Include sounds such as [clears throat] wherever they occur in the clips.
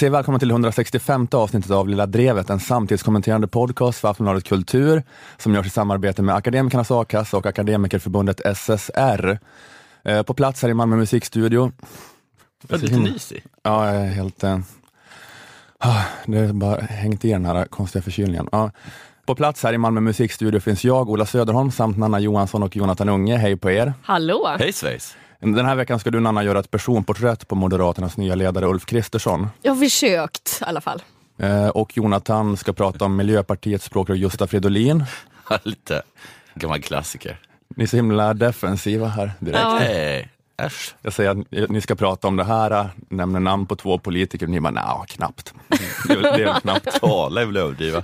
Vi säger välkomna till 165 avsnittet av Lilla Drevet, en samtidskommenterande podcast för Aftonbladet Kultur som görs i samarbete med Akademikernas A-kassa och Akademikerförbundet SSR. Eh, på plats här i Malmö musikstudio. Jag är lite nysig. Ja, jag är helt... Eh, ah, det har bara hängt i den här konstiga förkylningen. Ja. På plats här i Malmö musikstudio finns jag, Ola Söderholm, samt Nanna Johansson och Jonathan Unge. Hej på er! Hallå! Hej svejs! Den här veckan ska du Nanna göra ett personporträtt på Moderaternas nya ledare Ulf Kristersson. Jag har försökt i alla fall. Eh, och Jonathan ska prata om Miljöpartiets språkrör Gustav Fridolin. Lite gammal klassiker. Ni är så himla defensiva här direkt. Ja. Äsch. Jag säger att ni ska prata om det här, nämner namn på två politiker och ni bara, nja, knappt. [laughs] Det är, det är väl knappt. Tala är väl överdriva.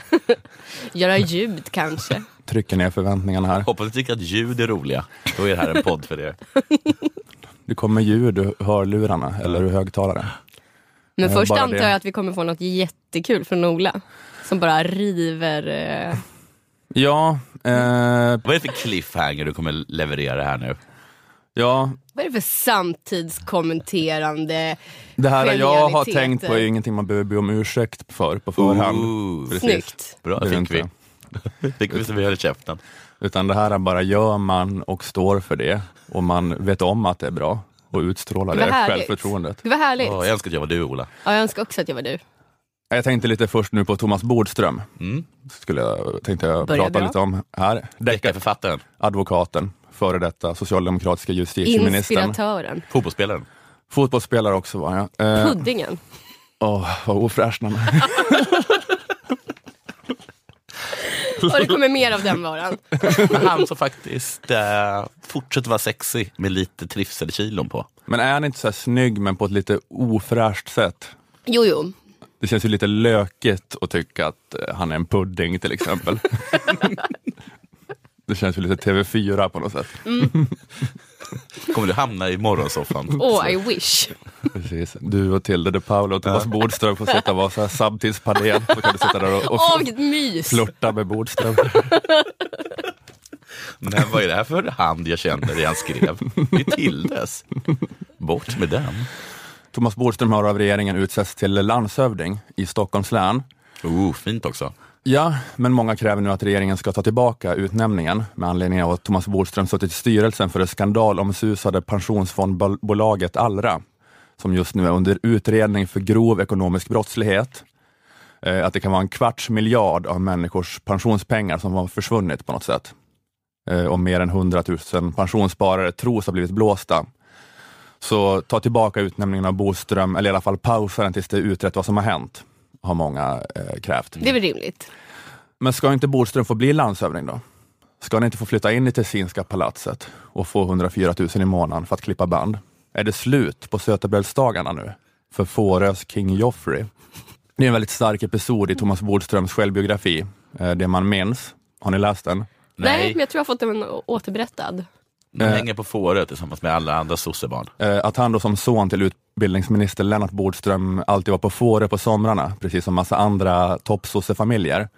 Göra ljud kanske. Trycker ner förväntningarna här. Hoppas ni tycker att ljud är roliga. Då är det här en podd för er. [laughs] Det kommer ljud ur hörlurarna eller ur högtalare. Men Eh, först bara antar det. jag att vi kommer få något jättekul från Ola. Som bara river... Eh... Ja, eh, Vad är det för cliffhanger du kommer leverera här nu? ja, Vad är det för samtidskommenterande det här jag har genialiteter? tänkt på är ingenting man behöver be om ursäkt för på förhand. Ooh, Precis. Snyggt. Bra, Det är fick vi. inte. [laughs] Fick vi så vi höll käften. Utan det här är bara gör man och står för det och man vet om att det är bra och utstrålar Det det, var härligt. självförtroendet. Det var härligt. Åh, jag önskar att jag var du Ola. Ja, jag önskar också att jag var du. Jag tänkte lite först nu på Thomas Bodström. Mm. Skulle jag, tänkte jag Börja prata bra. lite om här. Deckarförfattaren, Advokaten, före detta socialdemokratiska justitieministern. Inspiratören. fotbollsspelaren. Fotbollsspelare också var jag. Eh, Puddingen. Åh, vad ofräscht namn. [laughs] [laughs] Och det kommer mer av den varan. [laughs] Han som faktiskt eh, fortsätter vara sexig med lite trivselkilon på. Men är han inte så här snygg men på ett lite ofräscht sätt? Jo, jo. Det känns ju lite lökigt att tycka att eh, han är en pudding till exempel. [laughs] det känns ju lite TV4 på något sätt. [laughs] Kommer du hamna i morgonsoffan? Oh, I wish. Precis. Du och Tilde de Paula och Thomas Bodström får sitta och vara så här samtidspanel. Så kan du sitta där och, och Åh, vilket mys! flörta med Bodström. [laughs] Men vad är det här för hand jag känner det han skrev? Det är Tildes. Bort med den. Thomas Bodström har av regeringen utsetts till landshövding i Stockholms län. Oh, fint också. Ja, men många kräver nu att regeringen ska ta tillbaka utnämningen med anledning av att Thomas Bodström suttit i styrelsen för det skandalomsusade pensionsfondbolaget Allra, som just nu är under utredning för grov ekonomisk brottslighet. Eh, att det kan vara en kvarts miljard av människors pensionspengar som har försvunnit på något sätt. Eh, och mer än 100 000 pensionssparare tros ha blivit blåsta. Så ta tillbaka utnämningen av Bodström, eller i alla fall pausa den tills det är utrett vad som har hänt, har många eh, krävt. Det är väl rimligt. Men ska inte Bodström få bli landshövding då? Ska han inte få flytta in i Tessinska palatset och få 104 000 i månaden för att klippa band? Är det slut på sötebrödsdagarna nu? För Fårös King Joffrey? Det är en väldigt stark episod i Thomas Bodströms självbiografi, eh, det man minns. Har ni läst den? Nej, men jag tror jag har fått den återberättad. Man hänger på Fårö tillsammans med alla andra sossebarn. Eh, Att han då som son till utbildningsminister Lennart Bodström alltid var på Fårö på somrarna, precis som massa andra toppsossefamiljer.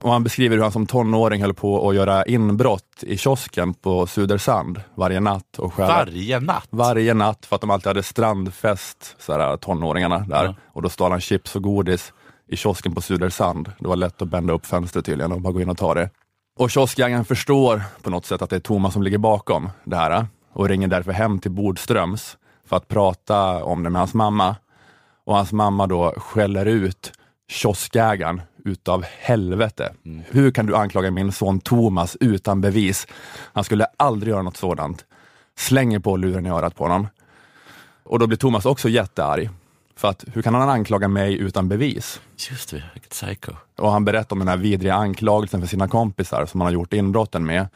Och han beskriver hur han som tonåring höll på att göra inbrott i kiosken på Sudersand varje natt. Och stjäla- Varje natt. varje natt för att de alltid hade strandfest, sådär, tonåringarna där. Ja. Och då stal han chips och godis i kiosken på Sudersand. Det var lätt att bända upp fönstret tydligen och bara gå in och ta det. Och kioskjägaren förstår på något sätt att det är Thomas som ligger bakom det här och ringer därför hem till Bodströms för att prata om det med hans mamma. Och hans mamma då skäller ut kioskägaren utav helvete. Hur kan du anklaga min son Thomas utan bevis? Han skulle aldrig göra något sådant. Slänger på luren i örat på honom. Och då blir Thomas också jättearg. För att hur kan han anklaga mig utan bevis? Just det, vilket psycho. Och han berättar om den här vidriga anklagelsen för sina kompisar som han har gjort inbrotten med.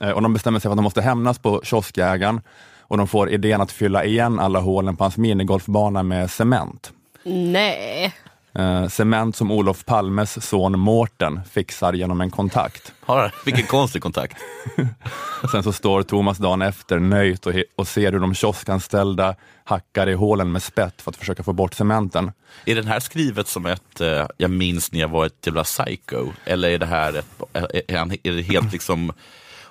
Eh, Och de bestämmer sig för att de måste hämnas på kioskjägaren och de får idén att fylla igen alla hålen på hans minigolfbana med cement. Nej. Eh, cement som Olof Palmes son Mårten fixar genom en kontakt. [laughs] Har, vilken konstig kontakt. [laughs] Sen så står Thomas dagen efter nöjt och, och ser hur de kioskanställda hackar i hålen med spett för att försöka få bort cementen. Är den här skrivet som ett, eh, jag minns när jag var ett jävla psycho? Eller är det här ett, är, är, är det helt liksom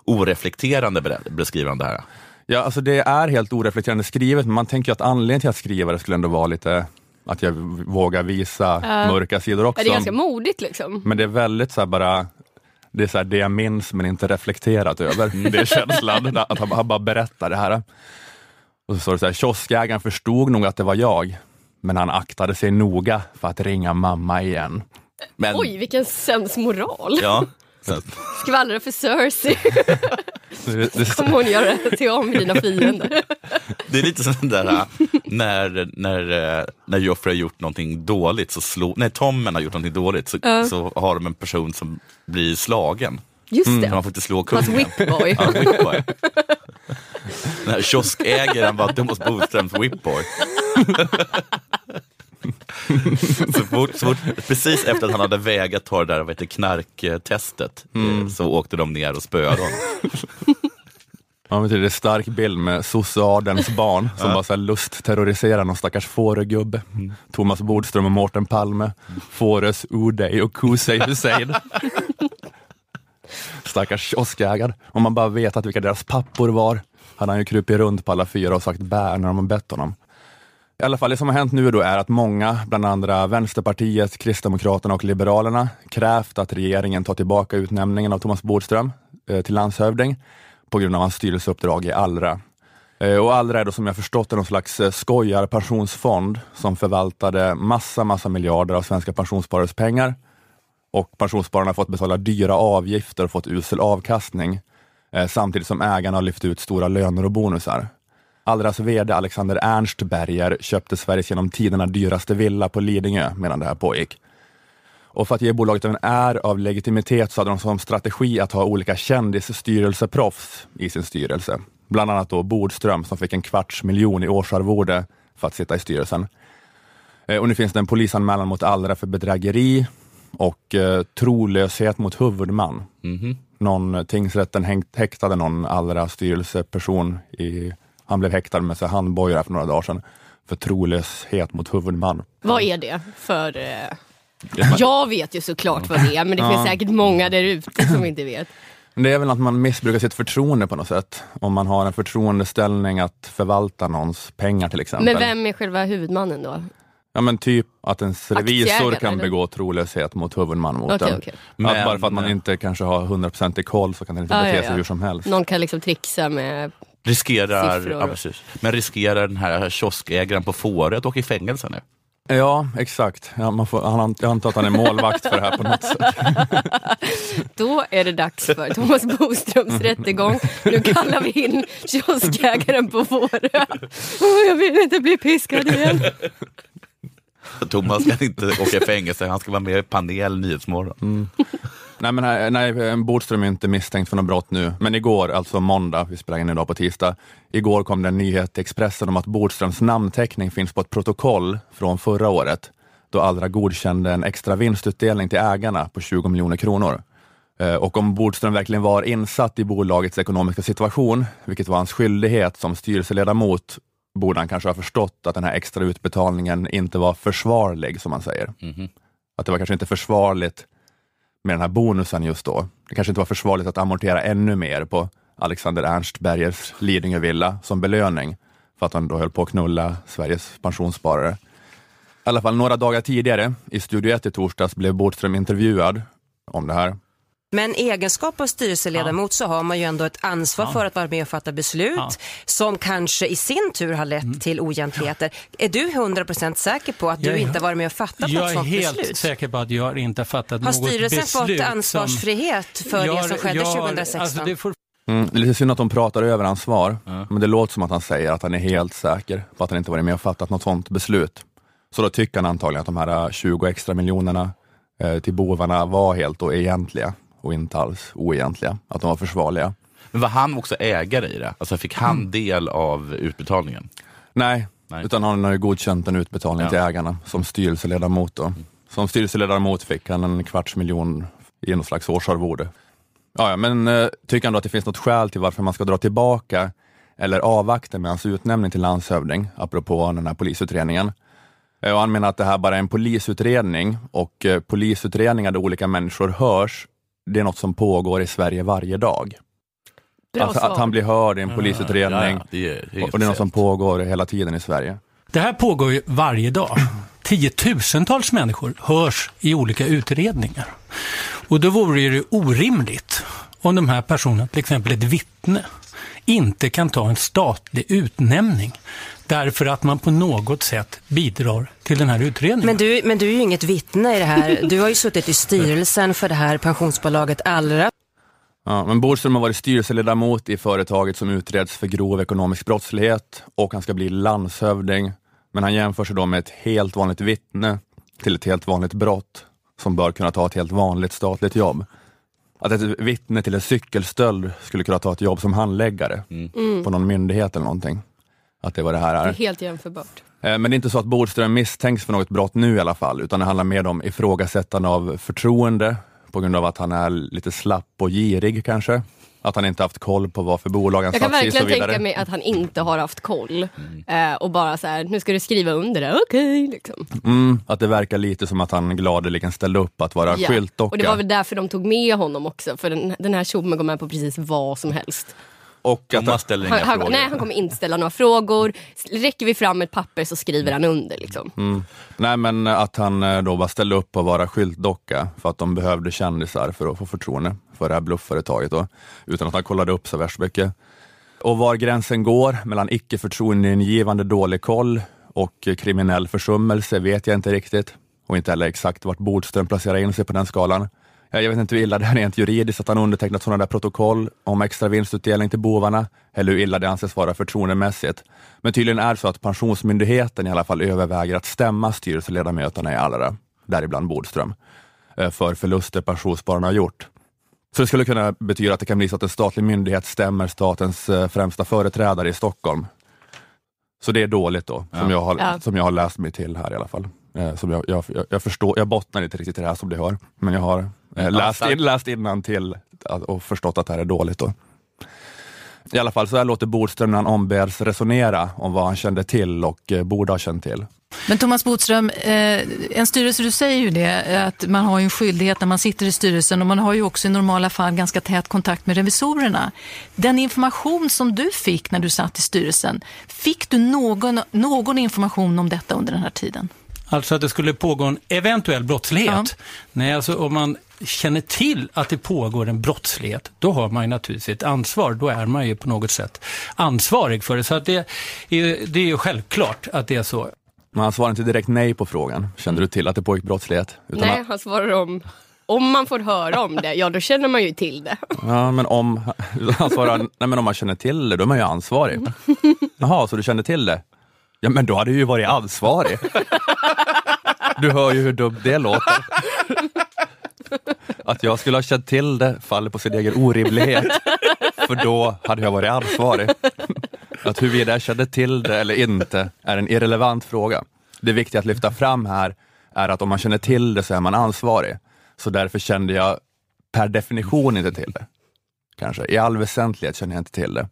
oreflekterande beskrivande här? Ja, alltså det är helt oreflekterande skrivet, men man tänker att anledningen till att skriva det skulle ändå vara lite Att jag vågar visa mörka sidor också. Ja, det är ganska modigt liksom. Men det är väldigt så här bara, det är så här det jag minns men inte reflekterat över. Det är känslan, [laughs] att han, han bara berättar det här. Och så står det så här, kioskägaren förstod nog att det var jag, men han aktade sig noga för att ringa mamma igen. Men, Oj, vilken sensmoral. Ja. [laughs] Så, Skvallra för Cersei. [laughs] Det, Kommer hon göra till om dina fiender. det är lite sån där, när, när, äh, när Joffrey har gjort någonting dåligt, så slår, när Tommen har gjort någonting dåligt, så, Ja. så har de en person som blir slagen. Just Så det. man får inte slå kungen. whipboy. Ja, whipboy. Den här kioskägaren var Thomas Bodströms whipboy. [laughs] [laughs] så fort, så fort, precis efter att han hade vägat ta det där vad heter, knarktestet eh, så åkte de ner och spöade honom. [laughs] Ja, men det är stark bild med sociadelns barn som [laughs] bara så här lustterroriserar någon stackars fåregubbe. Thomas Bodström och Mårten Palme. Fåres Uday och Kusei Hussein. stackars kioskägare. Om man bara vet vilka deras pappor var, hade han ju krupit runt på alla fyra och sagt bä när de bett honom. I alla fall, det som har hänt nu då är att många, bland andra Vänsterpartiet, Kristdemokraterna och Liberalerna, krävt att regeringen tar tillbaka utnämningen av Thomas Bodström eh, till landshövding på grund av hans styrelseuppdrag i Allra. Eh, och Allra är då som jag förstått någon slags eh, skojarpensionsfond som förvaltade massa, massa miljarder av svenska pensionssparares pengar. Och pensionsspararna har fått betala dyra avgifter och fått usel avkastning, eh, samtidigt som ägarna har lyft ut stora löner och bonusar. Allras VD Alexander Ernstberger köpte Sveriges genom tiderna dyraste villa på Lidingö medan det här pågick. Och för att ge bolaget en är av legitimitet så hade de som strategi att ha olika kändisstyrelseproffs i sin styrelse. Bland annat då Bodström som fick en kvarts miljon i årsarvode för att sitta i styrelsen. Eh, Och nu finns det en polisanmälan mot Allra för bedrägeri och eh, trolöshet mot huvudman. Mhm. Någon, eh, tingsrätten hängt, häktade någon Allra styrelseperson. I, han blev häktad med sig handbojor för några dagar sedan för trolöshet mot huvudman. Vad är det för... Eh... Jag vet ju såklart vad det är, men det finns säkert många där ute som [clears throat] inte vet. Det är väl att man missbrukar sitt förtroende på något sätt. Om man har en förtroendeställning att förvalta någons pengar till exempel. Men vem är själva huvudmannen då? Ja men typ att en revisor Aktieägare, kan eller? begå trolöshet mot huvudman mot Okej, en. Att Men- bara för att man inte kanske har 100% i koll så kan den inte Ja, bete ja, sig ja. hur som helst. Någon kan liksom trixa med... Riskerar, Siffror. ja, precis. Men riskerar den här kioskägaren på Fårö att åka i fängelse nu? Ja, exakt. Ja, man får, han, jag antar att han är målvakt för det här på något sätt. [laughs] Då är det dags för Thomas Boströms rättegång. Nu kallar vi in kioskägaren på Fårö. Åh, jag vill inte bli piskad igen. Thomas ska inte åka i fängelse, han ska vara med i panel Nyhetsmorgon. Nej, men här, nej, Bodström är inte misstänkt för något brott nu, men igår, alltså måndag, vi spelar in idag på tisdag, igår kom det en nyhet till Expressen om att Bodströms namnteckning finns på ett protokoll från förra året, då Allra godkände en extra vinstutdelning till ägarna på 20 miljoner kronor. Eh, Och om Bodström verkligen var insatt i bolagets ekonomiska situation, vilket var hans skyldighet som styrelseledamot, borde han kanske ha förstått att den här extra utbetalningen inte var försvarlig, som man säger. Mhm. Att det var kanske inte försvarligt med den här bonusen just då. Det kanske inte var försvarligt att amortera ännu mer på Alexander Ernstbergers Lidingövilla som belöning för att han då höll på att knulla Sveriges pensionssparare. I alla fall några dagar tidigare, i Studio 1 i torsdags, blev Bodström intervjuad om det här. Men i egenskap av styrelseledamot så har man ju ändå ett ansvar för att vara med och fatta beslut Ja. som kanske i sin tur har lett till oegentligheter. Är du 100% säker på att du Jag är- inte varit med och fattat Jag något är sånt helt beslut? säker på att jag inte har fattat Har något styrelsen beslut fått som- ansvarsfrihet för Jag- det som skedde jag- 2016? Alltså det får Mm, det är lite synd att de pratar över hans svar, men det låter som att han säger att han är helt säker på att han inte varit med och fattat något sådant beslut. Så då tycker han antagligen att de här 20 extra miljonerna eh, till bovarna var helt då egentliga och inte alls oegentliga, att de var försvarliga. Men var han också ägare i det? Alltså fick han del av utbetalningen? Nej, Nej. utan han har ju godkänt en utbetalning Ja. till ägarna som styrelseledamot. Då. Som styrelseledamot fick han en kvarts miljon i något slags årsarvode. Ja, ja, men eh, tycker han då att det finns något skäl till varför man ska dra tillbaka eller avvakta med hans utnämning till landshövding, apropå den här polisutredningen. Eh, Och han menar att det här bara är en polisutredning och eh, polisutredningar där olika människor hörs, det är något som pågår i Sverige varje dag. Bra Att, svar. att han blir hörd i en polisutredning Ja, ja, det är, det är och det är något som pågår hela tiden i Sverige. Det här pågår ju varje dag. tiotusentals människor hörs i olika utredningar. Och då vore det orimligt om de här personerna, till exempel ett vittne, inte kan ta en statlig utnämning därför att man på något sätt bidrar till den här utredningen. Men du, men du är ju inget vittne i det här. Du har ju suttit i styrelsen för det här pensionsbolaget Allra. Ja, men Bodström har varit styrelseledamot i företaget som utreds för grov ekonomisk brottslighet och han ska bli landshövding. Men han jämför sig då med ett helt vanligt vittne till ett helt vanligt brott som bör kunna ta ett helt vanligt statligt jobb. Att ett vittne till en cykelstöld skulle kunna ta ett jobb som handläggare på någon myndighet eller någonting. Att det var det här Det är helt jämförbart. Eh, Men det är inte så att Bodström misstänks för något brott nu i alla fall, utan det handlar mer om ifrågasättande av förtroende på grund av att han är lite slapp och girig kanske. Att han inte haft koll på vad för bolag han Jag kan satt i och så verkligen tänka mig att han inte har haft koll. Eh, och bara så här, nu ska du skriva under det, okej. liksom. Mm, att det verkar lite som att han gladeligen ställde upp att vara Ja. skyltdocka. Och det var väl därför de tog med honom också, för den, den här tjommen går med på precis vad som helst. Och att Thomas ställer inga Han, han, frågor. nej, han kommer inte ställa några frågor. Räcker vi fram ett papper så skriver han under. Liksom. Mm. Nej men att han eh, då bara ställde upp att vara skyltdocka för att de behövde kändisar för att få förtroende för det här bluffföretaget då, utan att han kollade upp så värst mycket. Och var gränsen går mellan icke förtroendeingivande dålig koll och kriminell försummelse vet jag inte riktigt och inte heller exakt vart Bodström placerar in sig på den skalan. Ja, Jag vet inte hur illa det är rent juridiskt att han undertecknat sådana där protokoll om extra vinstutdelning till bovarna, eller hur illa det anses vara förtroendemässigt. Men tydligen är det så att Pensionsmyndigheten i alla fall överväger att stämma styrelseledamöterna i Allra, däribland Bodström, eh, för förluster pensionsspararna har gjort. Så det skulle kunna betyda att det kan bli så att en statlig myndighet stämmer statens eh, främsta företrädare i Stockholm. Så det är dåligt då, som, jag har, Ja. som jag har läst mig till här i alla fall. Eh, som jag, jag, jag, förstår, jag bottnar inte riktigt i det här som det hör, men jag har eh, läst, starkt. in, läst innan till och förstått att det här är dåligt. Då. I alla fall så här låter Bodström när han ombeds resonera om vad han kände till och eh, borde ha känt till. Men Thomas Bodström, eh, en styrelse, du säger ju det, att man har ju en skyldighet när man sitter i styrelsen och man har ju också i normala fall ganska tät kontakt med revisorerna. Den information som du fick när du satt i styrelsen, fick du någon, någon information om detta under den här tiden? Alltså att det skulle pågå en eventuell brottslighet. Nej, alltså om man känner till att det pågår en brottslighet, då har man ju naturligtvis ett ansvar. Då är man ju på något sätt ansvarig för det. Så att det, är, det är ju självklart att det är så. Men han svarade inte direkt nej på frågan. Kände du till att det pågick brottslighet? Utan Nej, han svarar om, om man får höra om det, ja då känner man ju till det. Ja, men om, [laughs] han svarar, nej men om man känner till det, då är man ju ansvarig. Jaha, så du kände till det? Ja, men då hade du ju varit ansvarig. [laughs] Du hör ju hur dumt det låter. Att jag skulle ha känt till det faller på sin egen orimlighet. För då hade jag varit ansvarig. Att huruvida jag kände till det eller inte är en irrelevant fråga. Det viktiga att lyfta fram här är att om man känner till det så är man ansvarig. Så därför kände jag per definition inte till det. Kanske. I all väsentlighet känner jag inte till det.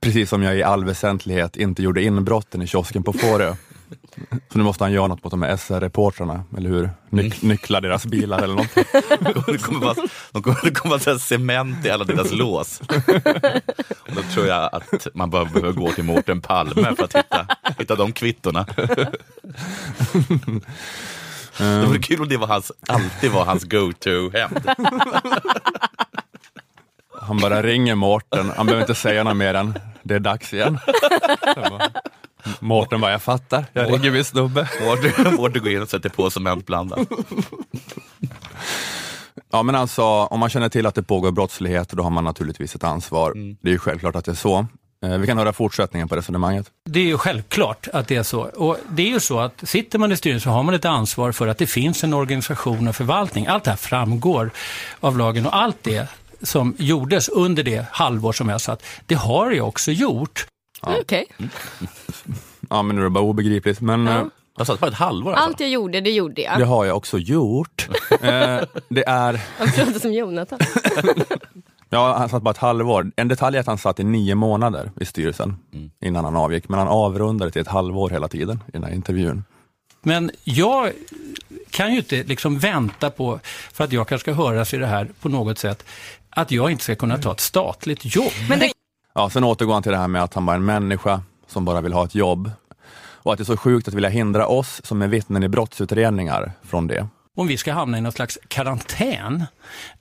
Precis som jag i all väsentlighet inte gjorde inbrotten i kiosken på Fårö. [laughs] Så nu måste han göra något mot de här SR-reportrarna, eller hur? Nyc- nyckla deras bilar eller någonting. [laughs] Det kommer vara, de kommer, det kommer vara cement i alla deras lås. Och då tror jag att man bara behöver gå till Mårten Palme för att hitta, hitta de kvittorna. [laughs] Det vore kul om det var hans, alltid var hans go-to-hämnd. Han bara ringer Mårten, han behöver inte säga något mer än det är dags igen. Mårten bara, jag fattar, jag ringer min snubbe. [laughs] Mårten går in och sätter på cementblandan. Ja men alltså, om man känner till att det pågår brottslighet, då har man naturligtvis ett ansvar. Det är ju självklart att det är så. Eh, Vi kan höra fortsättningen på resonemanget. Det är ju självklart att det är så. Och det är ju så att sitter man i styrelsen så har man ett ansvar för att det finns en organisation och förvaltning. Allt det här framgår av lagen och allt det som gjordes under det halvår som jag satt, det har jag också gjort. Okej. [laughs] Ja men nu är det bara obegripligt, men eh, Jag satt på ett halvår alltså. Allt jag gjorde, det gjorde det jag. har jag också gjort. [laughs] Eh, Det är, [laughs] Jag pratar som Jonathan. ja han satt bara ett halvår. En detalj är att han satt i nio månader i styrelsen innan han avgick, men han avrundade till ett halvår hela tiden i den här intervjun. Men jag kan ju inte liksom vänta på, för att jag kanske ska höras i det här på något sätt, att jag inte ska kunna ta ett statligt jobb. Men det, Ja, sen återgår han till det här med att han bara är en människa som bara vill ha ett jobb. Och att det är så sjukt att vilja hindra oss som är vittnen i brottsutredningar från det. Om vi ska hamna i någon slags karantän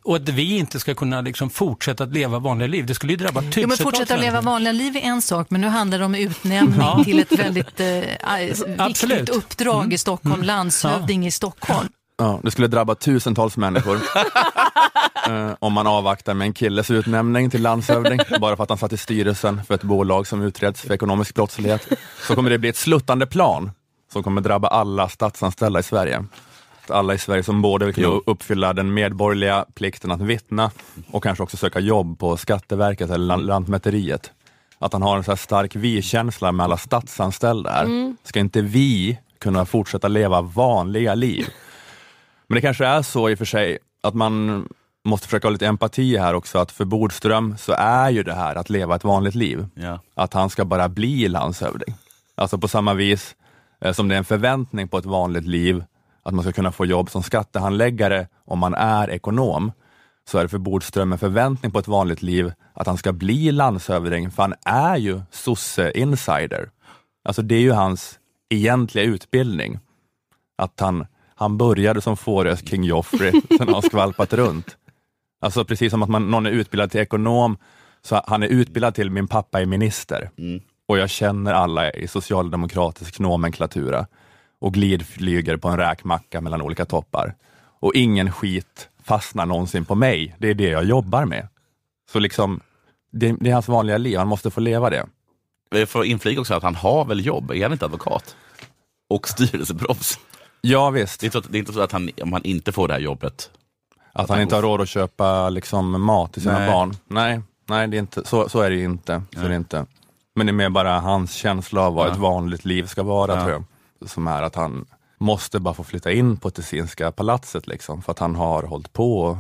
och att vi inte ska kunna liksom fortsätta att leva vanliga liv. Det skulle ju drabba tusentals men fortsätta leva människor. vanliga liv är en sak, men nu handlar det om utnämning till ett väldigt eh, viktigt Absolut. uppdrag i Stockholm, landshövding i Stockholm. Ja, det skulle drabba tusentals människor [laughs] eh, om man avvaktar med en killes utnämning till landshövding bara för att han satt i styrelsen för ett bolag som utreds för ekonomisk brottslighet. Så kommer det bli ett sluttande plan som kommer drabba alla statsanställda i Sverige. Alla i Sverige som både vill uppfylla den medborgerliga plikten att vittna och kanske också söka jobb på Skatteverket eller Lan- Lantmäteriet. Att han har en så här stark vi-känsla med alla statsanställda här. Ska inte vi kunna fortsätta leva vanliga liv? Men det kanske är så i och för sig att man måste försöka ha lite empati här också, att för Bodström så är ju det här att leva ett vanligt liv, Ja. att han ska bara bli landshövding. Alltså på samma vis eh, som det är en förväntning på ett vanligt liv, att man ska kunna få jobb som skattehandläggare om man är ekonom, så är det för Bodström en förväntning på ett vanligt liv att han ska bli landshövding, för han är ju sosse-insider. Alltså det är ju hans egentliga utbildning. Att han, han började som fårös King Joffrey, [laughs] sen har han skvalpat runt. Alltså precis som att man, någon är utbildad till ekonom, så han är utbildad till min pappa är minister. Och jag känner alla i socialdemokratisk nomenklatura och glidflyger på en räkmacka mellan olika toppar. Och ingen skit fastnar någonsin på mig. Det är det jag jobbar med. Så liksom, det, det är hans vanliga liv, han måste få leva det. Vi får inflika också att han har väl jobb, är han inte advokat? Och styrelseproffs. Ja visst, Det är, så att, det är inte så att han, om han inte får det här jobbet, att han inte har råd att köpa liksom, mat till sina Nej. barn. Nej, nej det är inte, så, så är det ju inte. Så är det inte. Men det är mer bara hans känsla av vad Ja. ett vanligt liv ska vara, Ja. tror jag. Som är att han måste bara få flytta in på Tessinska palatset, liksom, för att han har hållit på att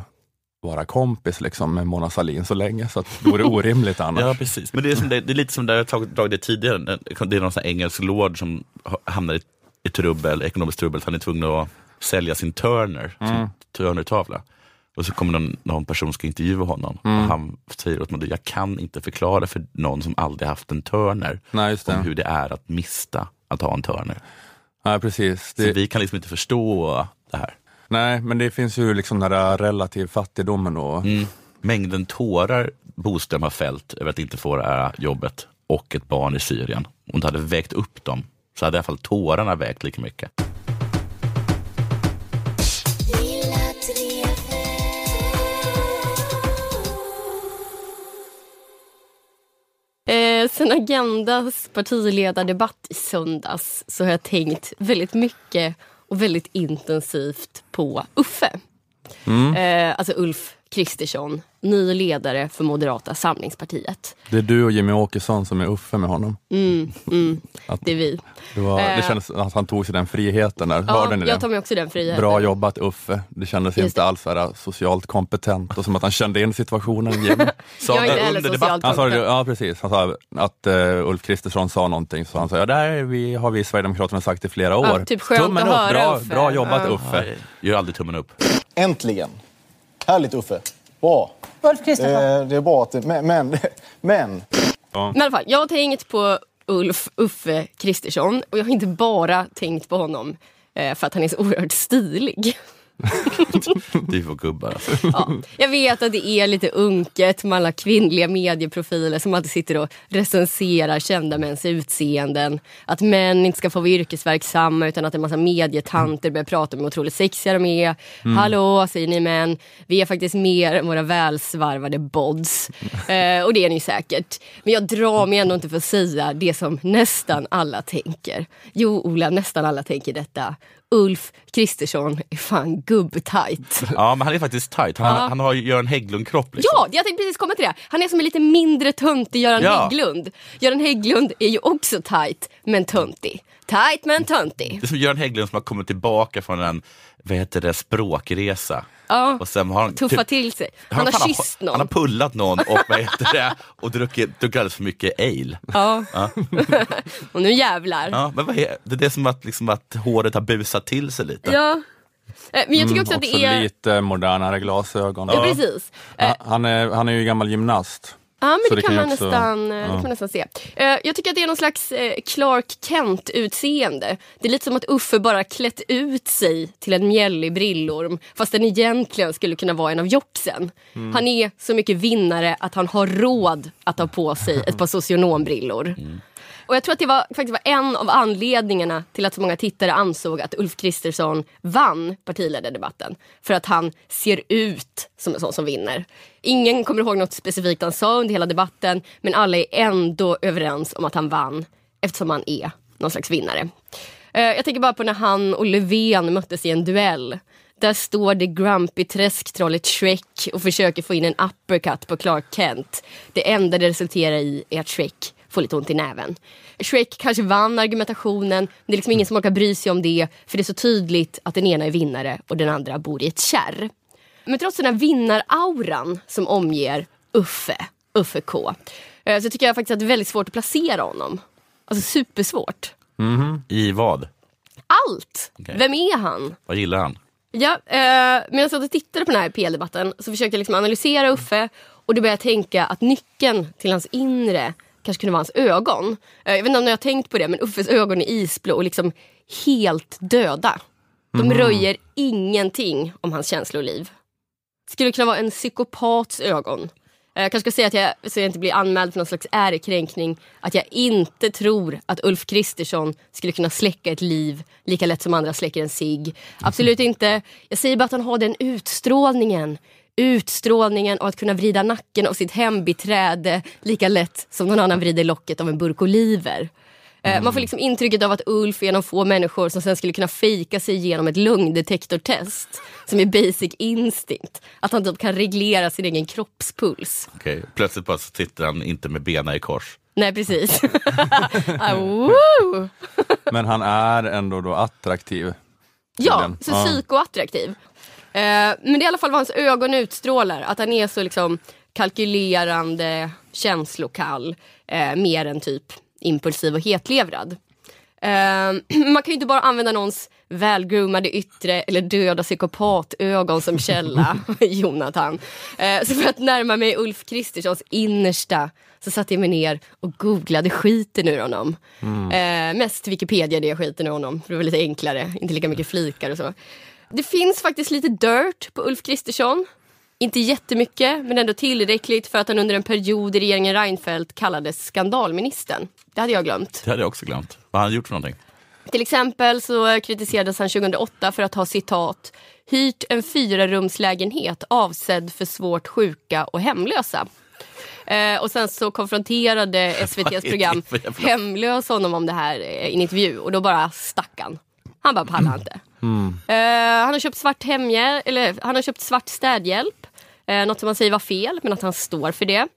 vara kompis liksom, med Mona Sahlin så länge, så att det vore orimligt [laughs] annars. Ja, precis. Men det är, det, det är lite som där jag tagit dragit det tidigare. Det är någon engelsk lord som ha- hamnar i, i trubbel, ekonomiskt trubbel, han är tvungen att sälja sin Turner, sin Turner-tavla. Och så kommer någon, någon person ska intervjua honom och han säger åt mig, jag kan inte förklara för någon som aldrig haft en Turner Nej, om hur det är att mista att ha en Turner. Nej, precis. Så Det, vi kan liksom inte förstå det här. nej, men det finns ju liksom den där relativ fattigdomen och Mm. Mängden tårar Boström har fällt över att inte få det här jobbet och ett barn i Syrien. Om det hade vägt upp dem så hade i alla fall tårarna vägt lika mycket. Eh, sen Agendas partiledardebatt i söndags så har jag tänkt väldigt mycket och väldigt intensivt på Uffe. Eh, alltså Ulf Kristersson, ny ledare för Moderata samlingspartiet. det är du och Jimmy Åkesson som är Uffe med honom. Mm, mm, [laughs] Att- det är vi. Det, var, det Eh. kändes att han tog sig den friheten där. Ja, jag det? tar mig också den friheten. Bra jobbat Uffe. Det kändes Just inte det. alls så här socialt kompetent och som att han kände in situationen. Jimmy. Sa jag är [laughs] inte det heller socialt Han sa, det- ja precis, han sa att uh, Ulf Kristersson sa någonting, så han sa ja, där är vi, har vi Sverigedemokraterna sagt i flera år. Ja, typ skönt Tummen att upp, höra, bra, Uffe. bra jobbat Ja. Uffe. Gör aldrig tummen upp. Äntligen! Härligt Uffe. Bra. Ulf Kristersson. Eh, det är bra att det, men, men, men Men i alla fall, jag har tänkt på Ulf Uffe Kristersson och jag har inte bara tänkt på honom eh, för att han är så oerhört stilig. [laughs] Är för gubbar alltså. Ja, jag vet att det är lite unket med alla kvinnliga medieprofiler som alltid sitter och recenserar kända mäns utseenden. Att män inte ska få vara yrkesverksamma utan att en massa medietanter börjar prata om hur otroligt sexiga de är. Hallå säger ni män, vi är faktiskt mer än våra välsvarvade bods. [laughs] Eh, och det är ni säkert. Men jag drar mig ändå inte för att säga det som nästan alla tänker. Jo Ola, nästan alla tänker detta. Ulf Kristersson är fan gubbtajt. [laughs] Ja, men han är faktiskt tight. Han, han har ju Göran Hägglund-kropp. Liksom. Ja, jag tänkte precis komma till det. Han är som en lite mindre töntig Göran Ja. Hägglund. Göran Hägglund är ju också tight men töntig. Tight men töntig. Det är som Göran Hägglund som har kommit tillbaka från en vad heter det, språkresa. Ja, Och sen har han tuffa typ- till sig. Han har fan, kysst Han har någon. pullat någon och, vad heter det, [laughs] och druckit, druckit alldeles för mycket ale. Ja. Ja. [laughs] Och nu jävlar. Ja, men vad är, det är som att, liksom, att håret har busat till sig lite. Ja. Eh, Men jag tycker också att Också det är... lite modernare glasögon. Ja, precis. Han- Han är, han är ju gammal gymnast. Ja, men det, det kan, man också- nästan, eh, det ja. kan man nästan se. Eh, Jag tycker att det är någon slags eh, Clark Kent-utseende. Det är lite som att Uffe bara klätt ut sig till en mjällig brillorm fast den egentligen skulle kunna vara en av jocksen. Mm. Han är så mycket vinnare att han har råd att ta på sig ett par socionombrillor. Och jag tror att det var, faktiskt var en av anledningarna till att så många tittare ansåg att Ulf Kristersson vann partiledardebatten. För att han ser ut som en sån som vinner. Ingen kommer ihåg något specifikt han sa under hela debatten men alla är ändå överens om att han vann eftersom han är någon slags vinnare. Eh, jag tänker bara på när han och Löfven möttes i en duell. Där står det grumpy träsktrollet Shrek och försöker få in en uppercut på Clark Kent. Det enda det resulterar i är att Shrek får lite ont i näven. Shrek kanske vann argumentationen, men det är liksom ingen som orkar bry sig om det för det är så tydligt att den ena är vinnare och den andra bor i ett kärr. Men trots den här vinnarauran som omger Uffe, Uffe K, eh, så tycker jag faktiskt att det är väldigt svårt att placera honom. Alltså supersvårt. I vad? Allt! Okej. Vem är han? Vad gillar han? Ja, eh, medan jag satt och tittade på den här PL-debatten så försökte jag liksom analysera Uffe och då började jag tänka att nyckeln till hans inre kanske kunde vara hans ögon. Eh, jag vet inte om ni har tänkt på det men Uffes ögon är isblå och liksom helt döda. De röjer ingenting om hans känsloliv. Skulle kunna vara en psykopats ögon. Eh, Jag kanske ska säga att jag, så jag inte blir anmäld för någon slags ärekränkning, att jag inte tror att Ulf Kristersson skulle kunna släcka ett liv lika lätt som andra släcker en cigg. Absolut inte. Jag säger bara att han har den utstrålningen. Utstrålningen och att kunna vrida nacken av sitt hembiträde lika lätt som någon annan vrider locket av en burk oliver. Eh, Man får liksom intrycket av att Ulf är en av få människor som sen skulle kunna fejka sig igenom ett lögndetektortest. Som är basic instinct. Att han typ kan reglera sin egen kroppspuls. Okej, Plötsligt bara så sitter han inte med benen i kors. Nej precis. [laughs] ah! Men han är ändå då attraktiv. Ja, så Ja. psykoattraktiv. Eh, men det är i alla fall vad hans ögon utstrålar. Att han är så liksom kalkylerande, känslokall. Eh, mer än typ impulsiv och hetlevrad. Eh, [clears throat] man kan ju inte bara använda någons välgroomade yttre eller döda psykopatögon som källa, [laughs] Jonathan. Eh, så för att närma mig Ulf Kristerssons innersta så satte jag mig ner och googlade skiten ur honom. Eh, mest Wikipedia det jag skiten ur honom, för det var lite enklare, inte lika mycket flikar och så. Det finns faktiskt lite dirt på Ulf Kristersson. Inte jättemycket, men ändå tillräckligt för att han under en period i regeringen Reinfeldt kallades skandalministern. Det hade jag glömt. Det hade jag också glömt. Vad har han gjort för någonting? Till exempel så kritiserades han 2008 för att ha citat hyrt en fyrarumslägenhet avsedd för svårt sjuka och hemlösa. Eh, och sen så konfronterade [laughs] SVTs program Hemlös honom om det här eh, i en intervju och då bara stack han. Han bara pallade [clears throat] inte. Eh, han har köpt svart hemhjälp, eller han har köpt svart städhjälp. Eh, något som han säger var fel, men att han står för det.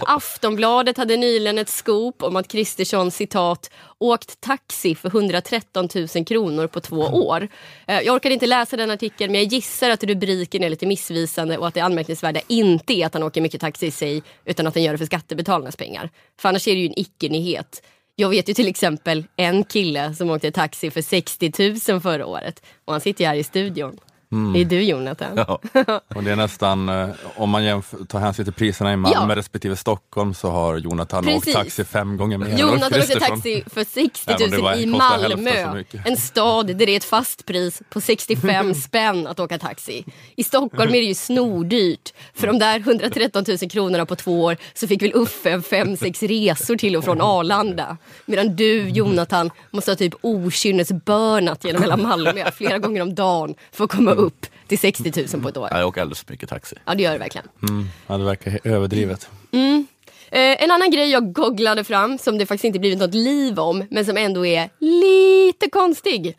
[laughs] Aftonbladet hade nyligen ett scoop om att Kristersson citat åkt taxi för 113 000 kronor på två år. Eh, jag orkade inte läsa den artikeln men jag gissar att rubriken är lite missvisande och att det anmärkningsvärda inte är att han åker mycket taxi i sig utan att han gör det för skattebetalarnas pengar. För annars är det ju en icke-nyhet. Jag vet ju till exempel en kille som åkte taxi för 60 000 förra året och han sitter ju här i studion. Det är du Jonathan. Ja. [laughs] Och det är nästan, eh, om man jämför, tar hänsyn till priserna i Malmö Ja. respektive Stockholm så har Jonathan Precis. åkt taxi fem gånger mer Jonathan åkte taxi för 60 Ja, men det 000 var- i Malmö. En stad där det är ett fast pris på 65 [laughs] spänn att åka taxi. I Stockholm är det ju snordyrt. För de där 113 000 kronorna på två år så fick väl Uffe fem sex resor till och från Arlanda. Medan du Jonathan måste ha typ okynnesburnat genom hela Malmö flera gånger om dagen för att komma upp till 60 000 på ett år. Jag åker alldeles för mycket taxi. Ja det gör det verkligen. Ja, det verkar överdrivet. Eh, en annan grej jag googlade fram som det faktiskt inte blivit något liv om men som ändå är lite konstig.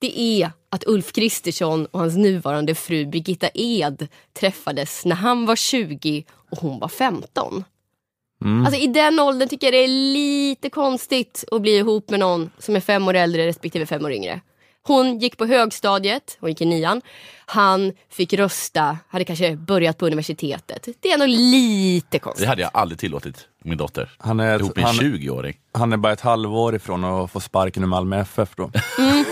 Det är att Ulf Kristersson och hans nuvarande fru Birgitta Ed träffades när han var 20 och hon var 15. Alltså i den åldern tycker jag det är lite konstigt att bli ihop med någon som är fem år äldre respektive fem år yngre. Hon gick på högstadiet, hon gick i nian. Han fick rösta, hade kanske börjat på universitetet. Det är nog lite konstigt. Det hade jag aldrig tillåtit min dotter. Han är, Ihop med en han, 20-åring. han är bara ett halvår ifrån att få sparken ur Malmö FF då. Mm.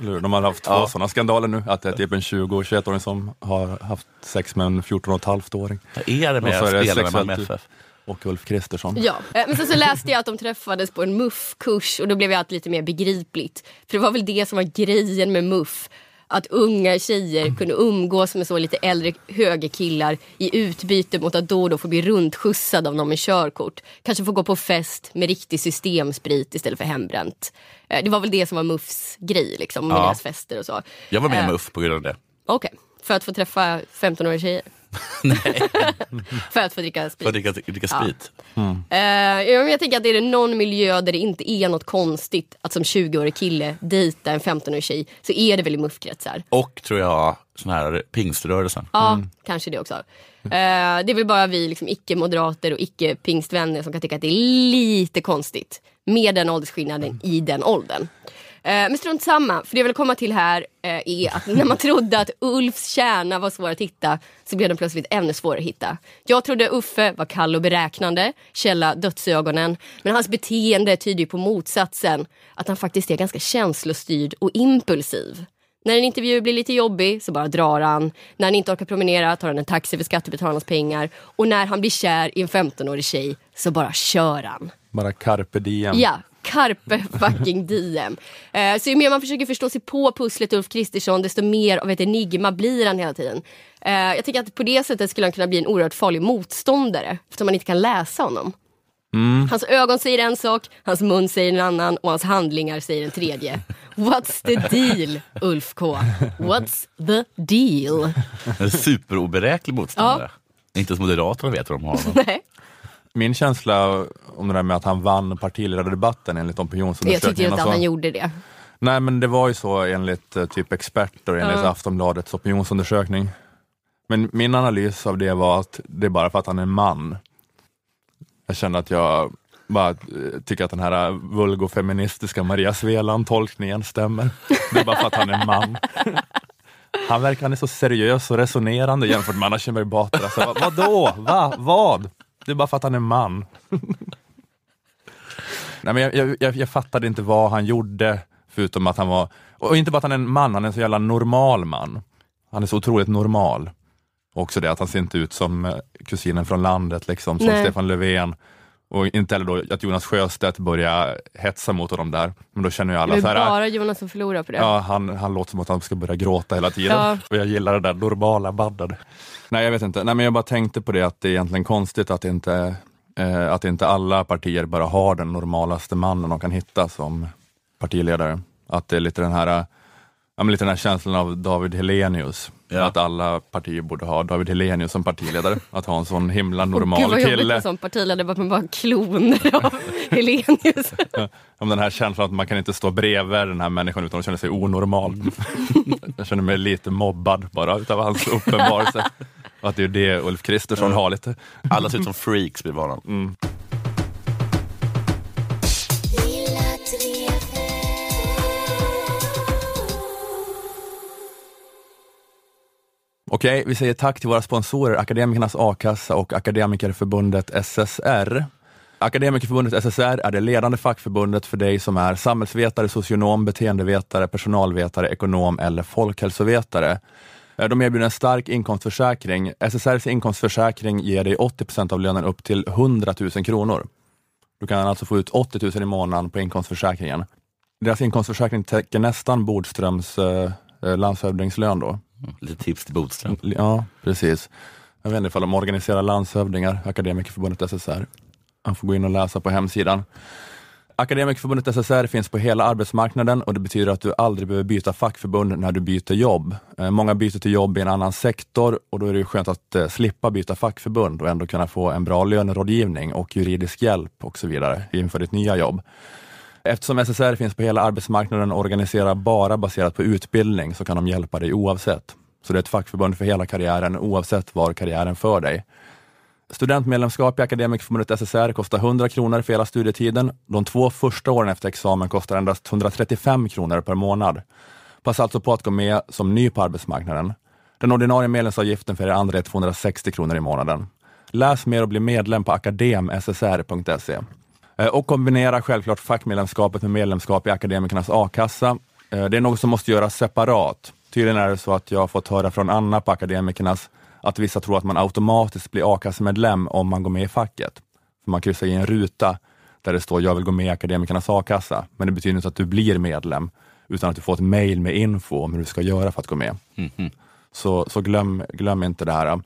[laughs] De har haft två Ja. sådana skandaler nu, att det är typ en 20 och 21-åring som har haft sex med en 14 och ett halvt åring Vad är det med det spelarna med Malmö. FF? Och Ulf Kristersson. Ja, eh, men sen så läste jag att de träffades på en MUF-kurs och då blev allt lite mer begripligt. För det var väl det som var grejen med MUF. Att unga tjejer kunde umgås med så lite äldre högerkillar i utbyte mot att då och då få bli rundskjutsad av någon med körkort. Kanske få gå på fest med riktig systemsprit istället för hembränt. Eh, Det var väl det som var MUFs grej liksom, med Ja. deras fester och så. Jag var med i Eh, MUF på grund av det. Okej, för att få träffa 15-åriga tjejer? [laughs] Nej. [laughs] för att få dricka sprit? För att dricka, dricka sprit. Ja, men jag tänker att är det någon miljö där det inte är något konstigt att som 20-årig kille dejta en 15-årig tjej så är det väl i muffkretsar. Och tror jag sån här pingströrelsen. Ja, kanske det också. Eh, det är väl bara vi liksom, icke-moderater och icke-pingstvänner som kan tycka att det är lite konstigt med den åldersskillnaden i den åldern. Eh, men strunt samma, för det jag vill komma till här eh, är att när man [laughs] trodde att Ulfs kärna var svår att hitta så blev den plötsligt ännu svårare att hitta. Jag trodde Uffe var kall och beräknande, källa dödsögonen, men hans beteende tyder på motsatsen, att han faktiskt är ganska känslostyrd och impulsiv. När en intervju blir lite jobbig så bara drar han. När han inte orkar promenera tar han en taxi för skattebetalarnas pengar. Och när han blir kär i en 15-årig tjej så bara kör han. Bara carpe diem. Ja, carpe fucking diem. Eh, så ju mer man försöker förstå sig på pusslet Ulf Kristersson desto mer av ett enigma blir han hela tiden. Eh, jag tycker att på det sättet skulle han kunna bli en oerhört farlig motståndare eftersom man inte kan läsa honom. Hans ögon säger en sak, hans mun säger en annan och hans handlingar säger en tredje. What's the deal, Ulf K? What's the deal? En superoberäklig motståndare. Inte ens Moderaterna vet vad de har honom. [laughs] Nej, Min känsla om det där med att han vann partiledardebatten enligt jag tyckte opinionsundersökningarna. inte att han gjorde det. Nej men det var ju så enligt eh, typ experter enligt Ja. Aftonbladets opinionsundersökning. Men min analys av det var att det är bara för att han är man. Jag kände att jag bara eh, tycker att den här vulgofeministiska Maria Sveland-tolkningen stämmer. Det är bara för att han är man. Han verkar han är så seriös och resonerande jämfört med Anna Kinberg Batra. Vad- vadå? Va? Vad? Det är bara för att han är man. [laughs] Nej, men jag, jag, jag, jag fattade inte vad han gjorde, förutom att han var, och inte bara att han är en man, han är en så jävla normal man. Han är så otroligt normal. Och också det att han ser inte ut som eh, kusinen från landet, liksom, som Nej. Stefan Löfven. Och inte heller då att Jonas Sjöstedt börjar hetsa mot honom där. Men då känner ju Det alla är så här, bara Jonas som förlorar på det. Ja, han, han låter som att han ska börja gråta hela tiden. Ja. Och jag gillar det där normala baddade. Nej, jag vet inte. Nej, men jag bara tänkte på det att det är egentligen konstigt att inte, eh, att inte alla partier bara har den normalaste mannen de kan hitta som partiledare. Att det är lite den här, eh, ja, lite den här känslan av David Helenius. Ja. Att alla partier borde ha David Helenius som partiledare. [laughs] Att ha en sån himla normal Gud vad jobbigt kille. med sån partiledare, bara att man bara kloner [laughs] av Helenius. [laughs] Om den här känslan att man kan inte stå bredvid den här människan utan att känna sig onormal. jag känner mig lite mobbad bara utav hans uppenbarelse. Att det är det Ulf Kristersson har lite. Alla ser ut som freaks bredvid honom. Okej, vi säger tack till våra sponsorer Akademikernas A-kassa och Akademikerförbundet SSR. Akademikerförbundet SSR är det ledande fackförbundet för dig som är samhällsvetare, socionom, beteendevetare, personalvetare, ekonom eller folkhälsovetare. Eh, de erbjuder en stark inkomstförsäkring. SSRs inkomstförsäkring ger dig 80% av lönen upp till 100 000 kronor. Du kan alltså få ut 80 000 i månaden på inkomstförsäkringen. Deras inkomstförsäkring täcker nästan Bodströms eh, eh landshövdingslön då. Lite tips till Bodström. Ja, precis. Jag vet inte ifall de organiserar landshövdingar, Akademikerförbundet SSR. Han får gå in och läsa på hemsidan. Akademikerförbundet SSR finns på hela arbetsmarknaden och det betyder att du aldrig behöver byta fackförbund när du byter jobb. Eh, många byter till jobb i en annan sektor och då är det ju skönt att eh, slippa byta fackförbund och ändå kunna få en bra lönerådgivning och juridisk hjälp och så vidare inför ditt nya jobb. Eftersom SSR finns på hela arbetsmarknaden och organiserar bara baserat på utbildning så kan de hjälpa dig oavsett. Så det är ett fackförbund för hela karriären oavsett var karriären för dig. Studentmedlemskap i Akademikerförbundet SSR kostar 100 kronor för hela studietiden. De två första åren efter examen kostar endast 135 kronor per månad. Passa alltså på att gå med som ny på arbetsmarknaden. Den ordinarie medlemsavgiften för er andra är 260 kronor i månaden. Läs mer och bli medlem på akademssr.se. Eh, Och kombinera självklart fackmedlemskapet med medlemskap i Akademikernas a-kassa. Eh, Det är något som måste göras separat. Tydligen är det så att jag har fått höra från Anna på Akademikernas att vissa tror att man automatiskt blir a-kassemedlem om man går med i facket. För man kryssar i en ruta där det står jag vill gå med i Akademikernas a-kassa. Men det betyder inte att du blir medlem utan att du får ett mail med info om hur du ska göra för att gå med. Så, så glöm, glöm inte det här.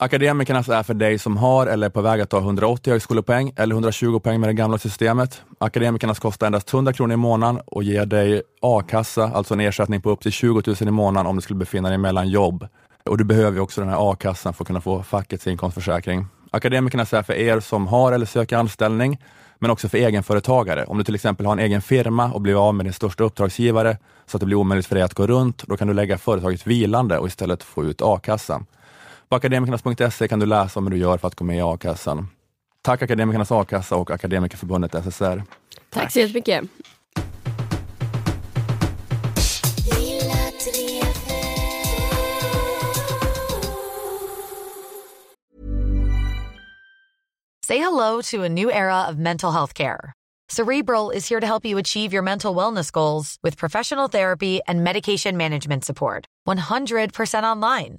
Akademikernas är för dig som har eller är på väg att ta 180 högskolepoäng eller 120 poäng med det gamla systemet. Akademikernas kostar endast 100 kronor i månaden och ger dig a-kassa, alltså en ersättning på upp till 20 000 i månaden om du skulle befinna dig mellan jobb. Och du behöver ju också den här a-kassan för att kunna få fackets inkomstförsäkring. Akademikernas är för er som har eller söker anställning, men också för egenföretagare. Om du till exempel har en egen firma och blir av med din största uppdragsgivare så att det blir omöjligt för dig att gå runt, då kan du lägga företaget vilande och istället få ut a-kassan. På akademikernas.se kan du läsa om hur du gör för att gå med i a-kassan. Tack Akademikernas a-kassa och Akademikerförbundet SSR. Tack så jättemycket. Say hello to a new era of mental health care. Cerebral is here to help you achieve your mental wellness goals with professional therapy and medication management support. 100% online.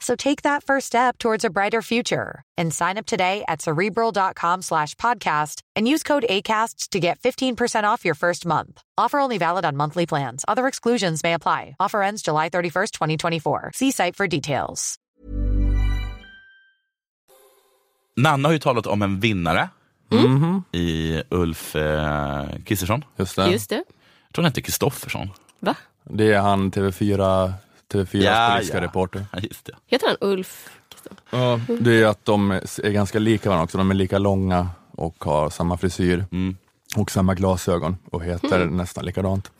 So take that first step towards a brighter future and sign up today at cerebral.com slash podcast and use code ACAST to get 15% off your first month. Offer only valid on monthly plans. Other exclusions may apply. Offer ends July 31st, 2024. See site for details. Nanna har ju talat om en vinnare i Ulf eh, Kristersson. Just det. Just det. Jag tror han heter Kristoffersson. Va? Det är han TV4, TV4 Ja, politiska ja. reporter. Ja, just det. Heter han Ulf? Ja, det är att de är ganska lika varandra också. De är lika långa och har samma frisyr Mm. och samma glasögon och heter nästan likadant.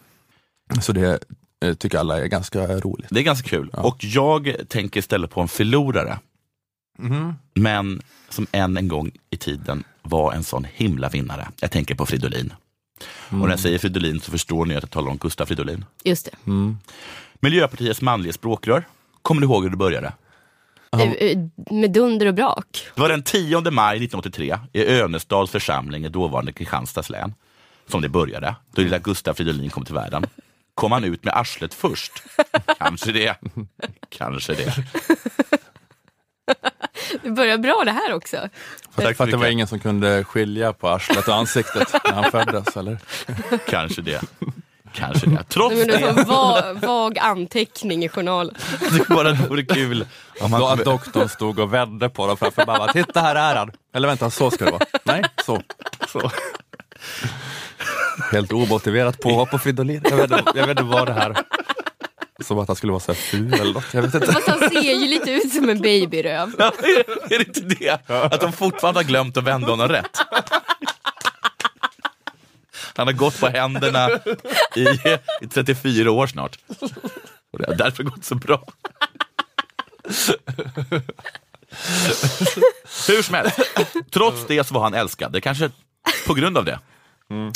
Så det eh, tycker alla är ganska roligt. Det är ganska kul. Och jag tänker istället på en förlorare. Men som än en gång i tiden var en sån himla vinnare. Jag tänker på Fridolin. Och när jag säger Fridolin så förstår ni att jag talar om Gustaf Fridolin. Just det. Miljöpartiets manliga språkrör. Kommer du ihåg hur det började? Eh, Med dunder och brak. Det var den 10 maj 1983 i Önestads församling i dåvarande Kristianstads län som det började. Då lilla Gustaf Fridolin kom till världen. Kom han ut med arslet först? [laughs] Kanske det. Kanske det. Det börjar bra det här också. Tack För att det var ingen som kunde skilja på arslet och ansiktet när han föddes, eller? Kanske det. Kanske det. Trots det det, var en va- vag anteckning i journalen. [laughs] det bara vore kul om han Då att kom, doktorn stod och vände på dem framför bara, titta här är han. Eller vänta, så ska det vara. Nej, så. så. Helt omotiverat påhopp på Fridolin. Jag vet, inte- jag vet inte vad det här... Som att han skulle vara så här ful eller något. Jag vet inte. Fast han ser ju lite ut som en babyröv. [laughs] Ja, är det inte det? Att de fortfarande har glömt att vända honom rätt. Han har gått på händerna i, i 34 år snart. Och det har därför gått så bra. Hur som helst, trots det så var han älskad. Det kanske på grund av det.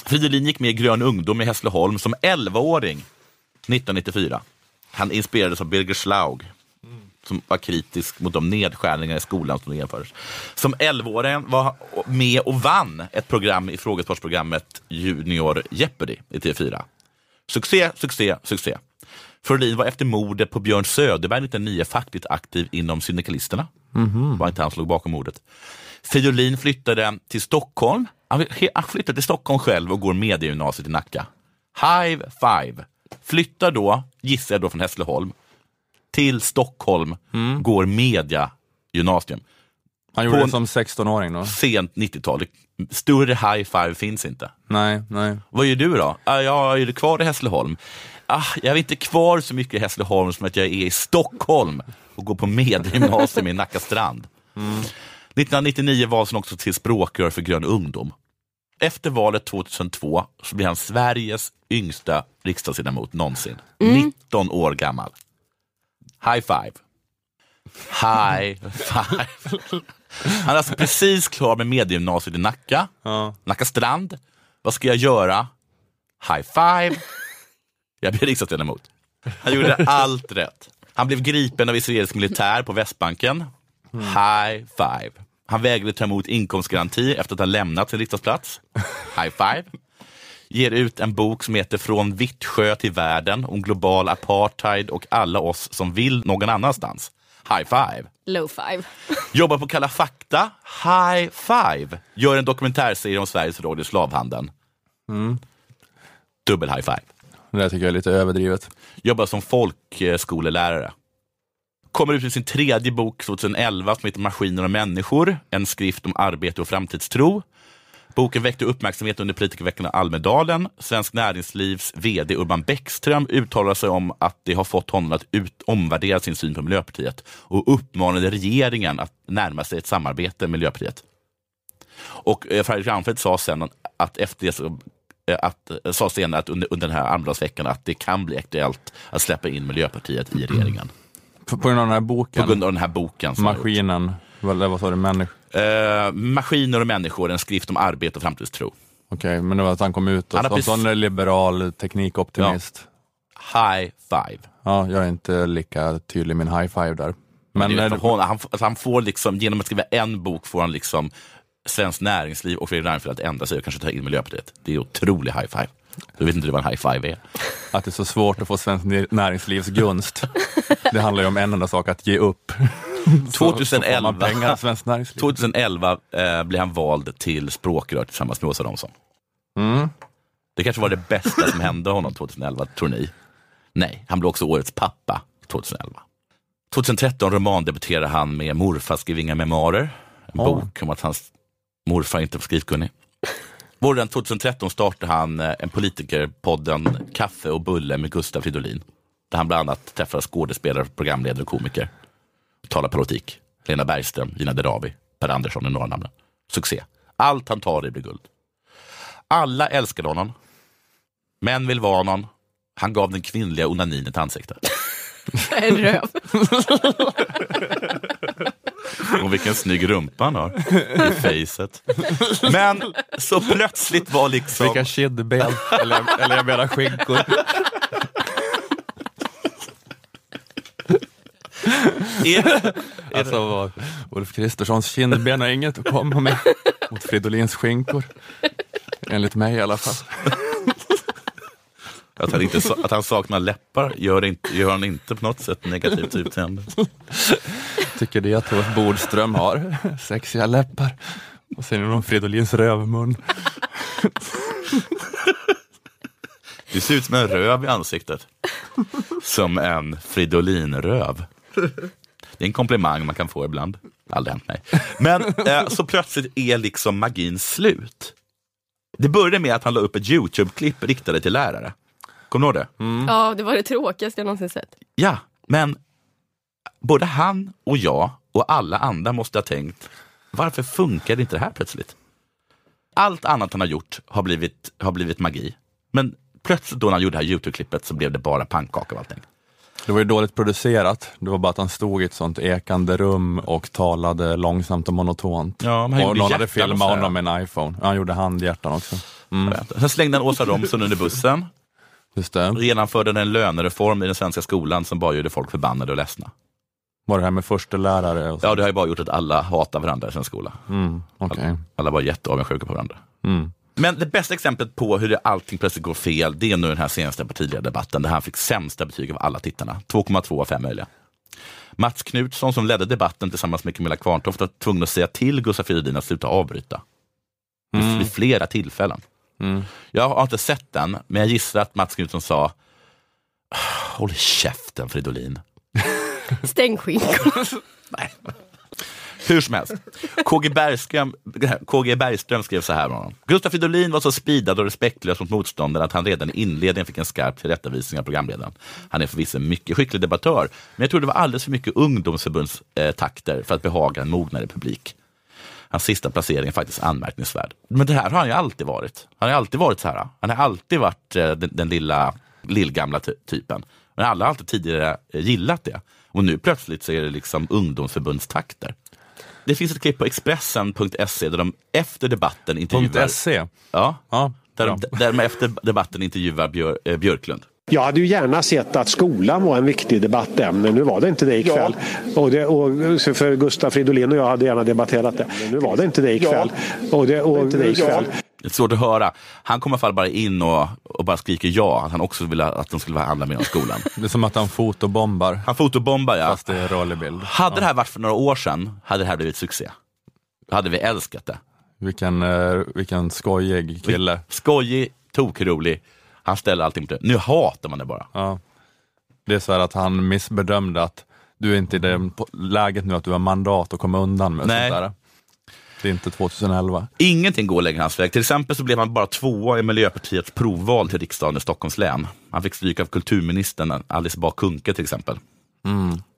Fridolin gick med i Grön ungdom i Hässleholm som 11-åring 1994. Han inspirerades av Birger Schlaug som var kritisk mot de nedskärningar i skolan som genomfördes. Som 11-åring var med och vann ett program i frågesportsprogrammet Junior Jeopardy i TV4. Succé, succé, succé. Frölin var efter mordet på Björn Söderberg 1909 fackligt aktiv inom Syndikalisterna. var inte han som låg bakom mordet. Fridolin flyttade till Stockholm. Han flyttade till Stockholm själv och går mediegymnasiet i Nacka. Hive five. Flyttar då, gissar jag då från Hässleholm, till Stockholm, går media gymnasium. Han gjorde På det som 16-åring då? Sent 90-tal. Större high five finns inte. Nej, nej. Vad gör du då? Ah, jag är kvar i Hässleholm. Ah, jag är inte kvar så mycket i Hässleholm som att jag är i Stockholm och går på medelgymnasium i Nacka strand. 1999 valdes han också till språkrör för Grön ungdom. Efter valet 2002 så blir han Sveriges yngsta riksdagsledamot någonsin. 19 år gammal. High five. High five. Han är alltså precis klar med mediegymnasiet i Nacka. Ja. Nacka strand. Vad ska jag göra? High five. Jag blir riksdagsledamot. Han gjorde allt rätt. Han blev gripen av israelisk militär på Västbanken. High five. Han vägrade ta emot inkomstgaranti efter att ha lämnat sin riksdagsplats. High five. Ger ut en bok som heter Från Vittsjö till världen om global apartheid och alla oss som vill någon annanstans. High five. Low five. [laughs] Jobbar på Kalla fakta. High five. Gör en dokumentärserie om Sveriges roll i slavhandeln. Dubbel high five. Det där tycker jag är lite överdrivet. Jobbar som folkskolelärare. Kommer ut med sin tredje bok 2011 som heter Maskiner och människor. En skrift om arbete och framtidstro. Boken väckte uppmärksamhet under politikerveckan i Almedalen. Svensk Näringslivs VD Urban Bäckström uttalar sig om att det har fått honom att ut, omvärdera sin syn på Miljöpartiet och uppmanade regeringen att närma sig ett samarbete med Miljöpartiet. Och eh, Fredrik Reinfeldt sa sen att efter det så, eh, att, eh, sa senare att under, under den här Almedalsveckan att det kan bli aktuellt att släppa in Miljöpartiet i regeringen. På, på grund av den här boken, På grund av den här boken. maskinen, vad, vad sa du, människa? Eh, Maskiner och människor, en skrift om arbete och framtidstro. Okej, men det var att han kom ut och precis- sån liberal teknikoptimist. High five. Ja. jag är inte lika tydlig i min high five där. Men, eh, för hon, han, alltså han får liksom, genom att skriva en bok får han liksom Svenskt Näringsliv och Fredrik Reinfeldt att ändra sig och kanske ta in Miljöpartiet. Det är otrolig high five. Du vet inte vad en high five är. att det är så svårt att få Svenskt Näringslivs gunst. [laughs] det handlar ju om en enda sak, att ge upp. [laughs] Så- Så får 2011. man pengar av Svenskt Näringsliv. 2011 eh, blir han vald till språkrör tillsammans med Åsa Romson. Mm. Det kanske var det bästa som hände honom 2011, tror ni? Nej, han blev också årets pappa 2011. 2013 romandebuterade han med Morfar skrev inga memoarer. En Ja. bok om att hans morfar inte var skrivkunnig. Våren 2013 startade han eh, en politikerpodden Kaffe och bulle med Gustav Fridolin. Där han bland annat träffar skådespelare, programledare och komiker. Talar politik. Lena Bergström, Gina Dirawi, Per Andersson är några namn. Succé. Allt han tar i blir guld. Alla älskade honom. Män vill vara någon. Han gav den kvinnliga onanin ett ansikte. [laughs] En röv. [laughs] Och vilken snygg rumpa han har i facet. Men så plötsligt var liksom... Vilka kindben, eller, eller jag menar skinkor. Är, [laughs] Alltså, vad- Ulf Kristerssons kindben har inget att komma med mot Fridolins skinkor. Enligt mig i alla fall. [laughs] att, han inte, att han saknar läppar gör, inte, gör han inte på något sätt negativt utseende. Tycker det att Tove Bodström har sexiga läppar. Och sen är det Fridolins rövmun. Du ser ut som en röv i ansiktet. Som en Fridolin-röv. Det är en komplimang man kan få ibland. Aldrig hänt mig. Men eh, så plötsligt är liksom magin slut. Det började med att han la upp ett YouTube-klipp riktade till lärare. Kommer du ihåg det? Ja, det var det tråkigaste jag någonsin sett. Ja, men både han och jag och alla andra måste ha tänkt, varför funkar inte det här plötsligt? Allt annat han har gjort har blivit, har blivit magi. Men plötsligt då när han gjorde det här YouTube-klippet så blev det bara pannkaka av allting. Det var ju dåligt producerat. Det var bara att han stod i ett sånt ekande rum och talade långsamt och monotont. Ja, han och någon hade filmat honom med en iPhone. Ja, han gjorde handhjärtan också. Mm, Sen slängde han Åsa Romson under bussen just det. och genomförde en lönereform i den svenska skolan som bara gjorde folk förbannade och ledsna. Var det här med första lärare och så? Ja, det har ju bara gjort att alla hatar varandra i svensk skola. Mm, okej. Alla var jätteavundsjuka på varandra. Mm. Men det bästa exemplet på hur det allting plötsligt går fel, det är nu den här senaste partiledardebatten där han fick sämsta betyg av alla tittarna. 2,2 av 5 möjliga. Mats Knutsson som ledde debatten tillsammans med Camilla Kvarntoft var tvungen att säga till Gustaf Fridolin att sluta avbryta. Mm. Vid flera tillfällen. Mm. Jag har inte sett den, men jag gissar att Mats Knutsson sa Håll käften Fridolin. Stäng skinkorna. [laughs] Hur som helst. KG Bergström, KG Bergström skrev så här med honom. Gustaf Fridolin var så speedad och respektlös mot motståndaren att han redan i inledningen fick en skarp tillrättavisning av programledaren. Han är förvisso en mycket skicklig debattör, men jag tror det var alldeles för mycket ungdomsförbundstakter för att behaga en mognare publik. Hans sista placering är faktiskt anmärkningsvärd. Men det här har han ju alltid varit. Han har alltid varit så här. Han har alltid varit eh, den, den lilla, lillgamla ty- typen. Men alla har alltid tidigare eh, gillat det. Och nu plötsligt så är det liksom ungdomsförbundstakter. Det finns ett klipp på Expressen.se där de efter debatten intervjuar... .se. Ja, Ja, där, de, där de efter debatten intervjuar Björ, eh, Björklund. Jag hade ju gärna sett att skolan var en viktig debattämne. Nu var det inte det ikväll. Och det, och, för Gustaf Fridolin och jag hade gärna debatterat det. Men nu var det inte det ikväll. Och det, och, inte det ikväll. Det är svårt att höra. Han kommer i alla fall bara in och, och bara skriker ja, att han också vill att de skulle handla mer om skolan. [laughs] Det är som att han fotobombar, Han fotobombar ja. fast det är rörlig bild. Hade det här varit för några år sedan, hade det här blivit succé. Då hade vi älskat det. Vilken, eh, vilken skojig kille. Skojig, tokrolig. Han ställer allting på det. Nu hatar man det bara. Ja. Det är så här att han missbedömde att du är inte i det läget nu att du har mandat att komma undan med Nej. sånt där. Det är inte 2011. Ingenting går längre hans väg. Till exempel så blev han bara tvåa i Miljöpartiets provval till riksdagen i Stockholms län. Han fick stryk av kulturministern Alice Bah Kuhnke till exempel.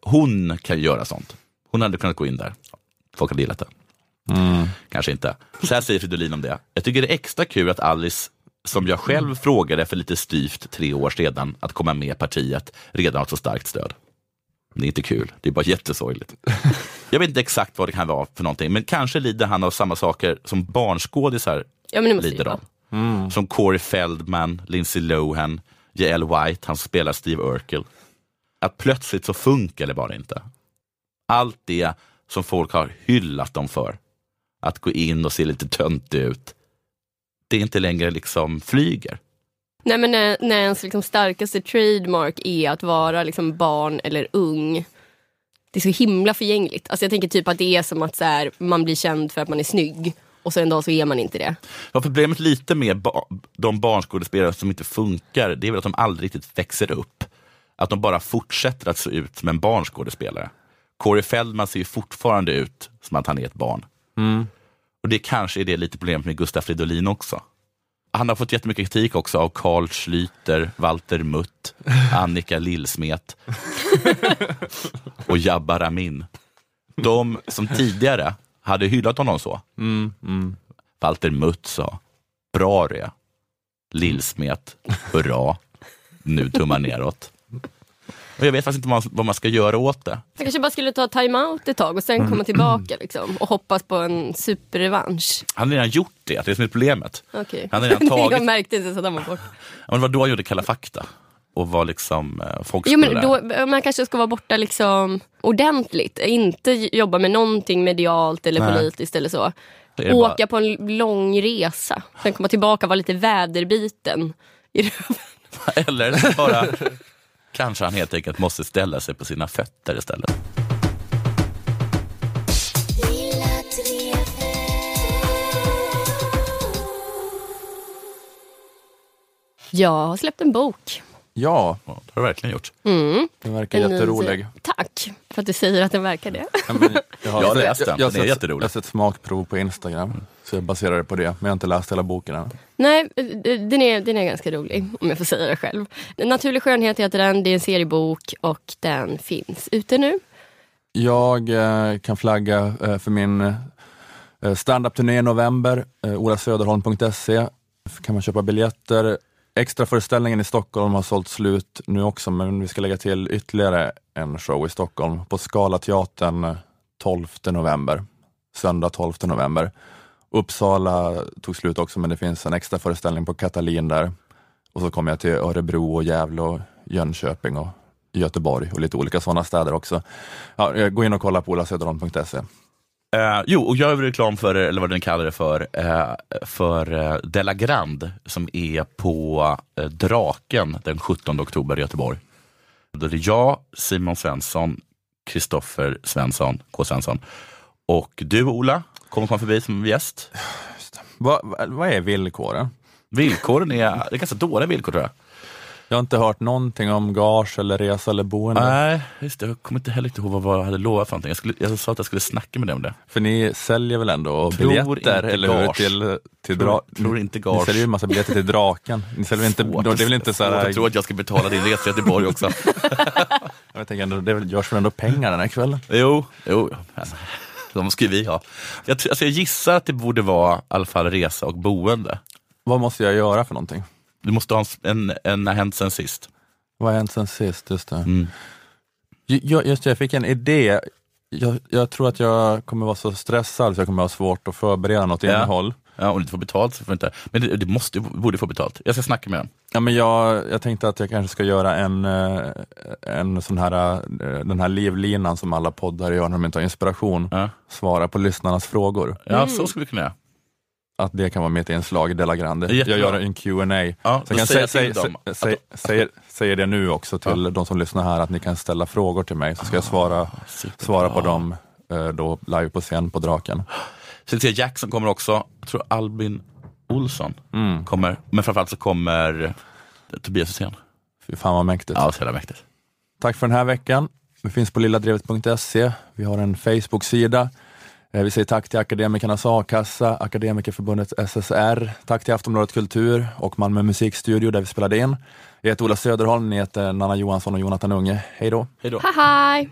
Hon kan göra sånt. Hon hade kunnat gå in där. Folk hade gillat det. Kanske inte. Så här säger Fridolin om det. Jag tycker det är extra kul att Alice, som jag själv frågade för lite styvt tre år sedan att komma med partiet, redan har så starkt stöd. Det är inte kul, det är bara jättesorgligt. Jag vet inte exakt vad det kan vara för någonting, men kanske lider han av samma saker som barnskådisar Ja lider av. Som Corey Feldman, Lindsay Lohan, J.L. White, han spelar Steve Urkel. Att plötsligt så funkar det bara inte. Allt det som folk har hyllat dem för, att gå in och se lite töntig ut, det är inte längre liksom flyger. Nej men när, när ens liksom starkaste trademark är att vara liksom barn eller ung. Det är så himla förgängligt. Alltså jag tänker typ att det är som att så här, man blir känd för att man är snygg och så en dag så är man inte det. Ja, problemet lite med ba de barnskådespelare som inte funkar, det är väl att de aldrig riktigt växer upp. Att de bara fortsätter att se ut som en barnskådespelare. Corey Feldman ser ju fortfarande ut som att han är ett barn. Och det kanske är det lite problemet med Gustaf Fridolin också. Han har fått jättemycket kritik också av Carl Schlüter, Walter Mutt, [laughs] Annika Lillsmet och Jabbar Amin. De som tidigare hade hyllat honom så. Walter Mutt sa, bra det. Lillsmet, hurra. Nu tummar neråt. Och jag vet faktiskt inte vad man, man ska göra åt det. Jag kanske bara skulle ta time-out ett tag och sen komma tillbaka liksom, och hoppas på en superrevansch. Han har redan gjort det, det är det som är problemet. Okay. Han har redan [laughs] tagit... jag märkte inte ens att han var borta. Ja, men det var då han gjorde Kalla fakta. Och var liksom, eh, Jo, men då, man kanske ska vara borta liksom ordentligt. Inte jobba med någonting medialt eller Nej. politiskt eller så. Åka bara- på en lång resa. Sen komma tillbaka och vara lite väderbiten. I röven. [laughs] Eller så bara kanske han helt enkelt måste ställa sig på sina fötter istället. Jag har släppt en bok. Ja, Ja, det har du verkligen gjort. den verkar En ny- jätterolig. Tack för att du säger att den verkar det. Ja, men jag har Jag har läst den, jag har den är sett- jätterolig. Jag har sett smakprov på Instagram, så jag baserar det på det. Men jag har inte läst hela boken än. Nej, den är, den är ganska rolig om jag får säga det själv. Naturlig skönhet heter den, det är en seriebok och den finns ute nu. Jag eh, kan flagga eh, för min eh, standup-turné i november, eh, olasöderholm.se. kan man köpa biljetter. Extraföreställningen i Stockholm har sålt slut nu också, men vi ska lägga till ytterligare en show i Stockholm på Scalateatern eh, teatern 12 november, söndag 12 november. Uppsala tog slut också, men det finns en extra föreställning på Katalin där. Och så kommer jag till Örebro och Gävle och Jönköping och Göteborg och lite olika sådana städer också. Ja, gå in och kolla på olasederholm.se. Eh, jo, och jag gör reklam för, eller vad den kallar det för, eh, för eh, Della Grand som är på eh, Draken den 17 oktober i Göteborg. Då är det jag, Simon Svensson, Kristoffer Svensson, K Svensson och du Ola kommer komma förbi som gäst. Vad vad- vad är villkoren? Villkoren är, det är ganska dåliga villkor tror jag. Jag har inte hört någonting om gage eller resa eller boende. Nej, just det. Jag kommer inte heller ihåg vad jag hade lovat för någonting. Jag, skulle, jag sa att jag skulle snacka med dig om det. För ni säljer väl ändå Tror biljetter eller hur? Till, till Tror- dra- tror inte Ni gage. säljer ju en massa biljetter till draken. Ni säljer inte, Svårt det är väl inte så här, att tro att jag ska betala din resa till Göteborg också. [laughs] [laughs] jag tänker ändå, det görs väl ändå pengar den här kvällen? Jo, jo. Alltså, de ska ju vi ha. Jag, alltså jag gissar att det borde vara i alla fall resa och boende. Vad måste jag göra för någonting? Du måste ha en, en, en hänt sen sist. Vad har hänt sen sist? Just det. Mm. Jag, just det, jag fick en idé. Jag, jag tror att jag kommer vara så stressad så jag kommer ha svårt att förbereda något Ja. innehåll. Ja, om du inte får betalt så får du inte. Men det, det måste, du borde få betalt. Jag ska snacka med honom. Ja, men jag, jag tänkte att jag kanske ska göra en, eh, en sån här, eh, den här livlinan som alla poddar gör när de inte har inspiration. Ja, Svara på lyssnarna frågor. ja så skulle vi kunna göra. Att det kan vara mitt inslag i Della Grande. Jättebra. Jag gör en Q&A. Ja, Så jag kan säga, det nu också till de som lyssnar här, att ni kan ställa frågor till mig, så ska jag svara, Superbra. svara på dem eh, då live på scen på Draken. Cecilia Jackson kommer också. Jag tror Albin Olsson Mm. kommer. Men framförallt så kommer Tobias Hysén. Fy fan vad mäktigt. Ja, så jävla mäktigt. Tack för den här veckan. Vi finns på lilladrevet.se. Vi har en Facebook-sida. Eh, Vi säger tack till Akademikernas A-kassa, Akademikerförbundet SSR, tack till Aftonbladet Kultur och Malmö musikstudio där vi spelade in. Jag heter Ola Söderholm, ni heter Nanna Johansson och Jonathan Unge. Hej då! Hej då. Hej hej!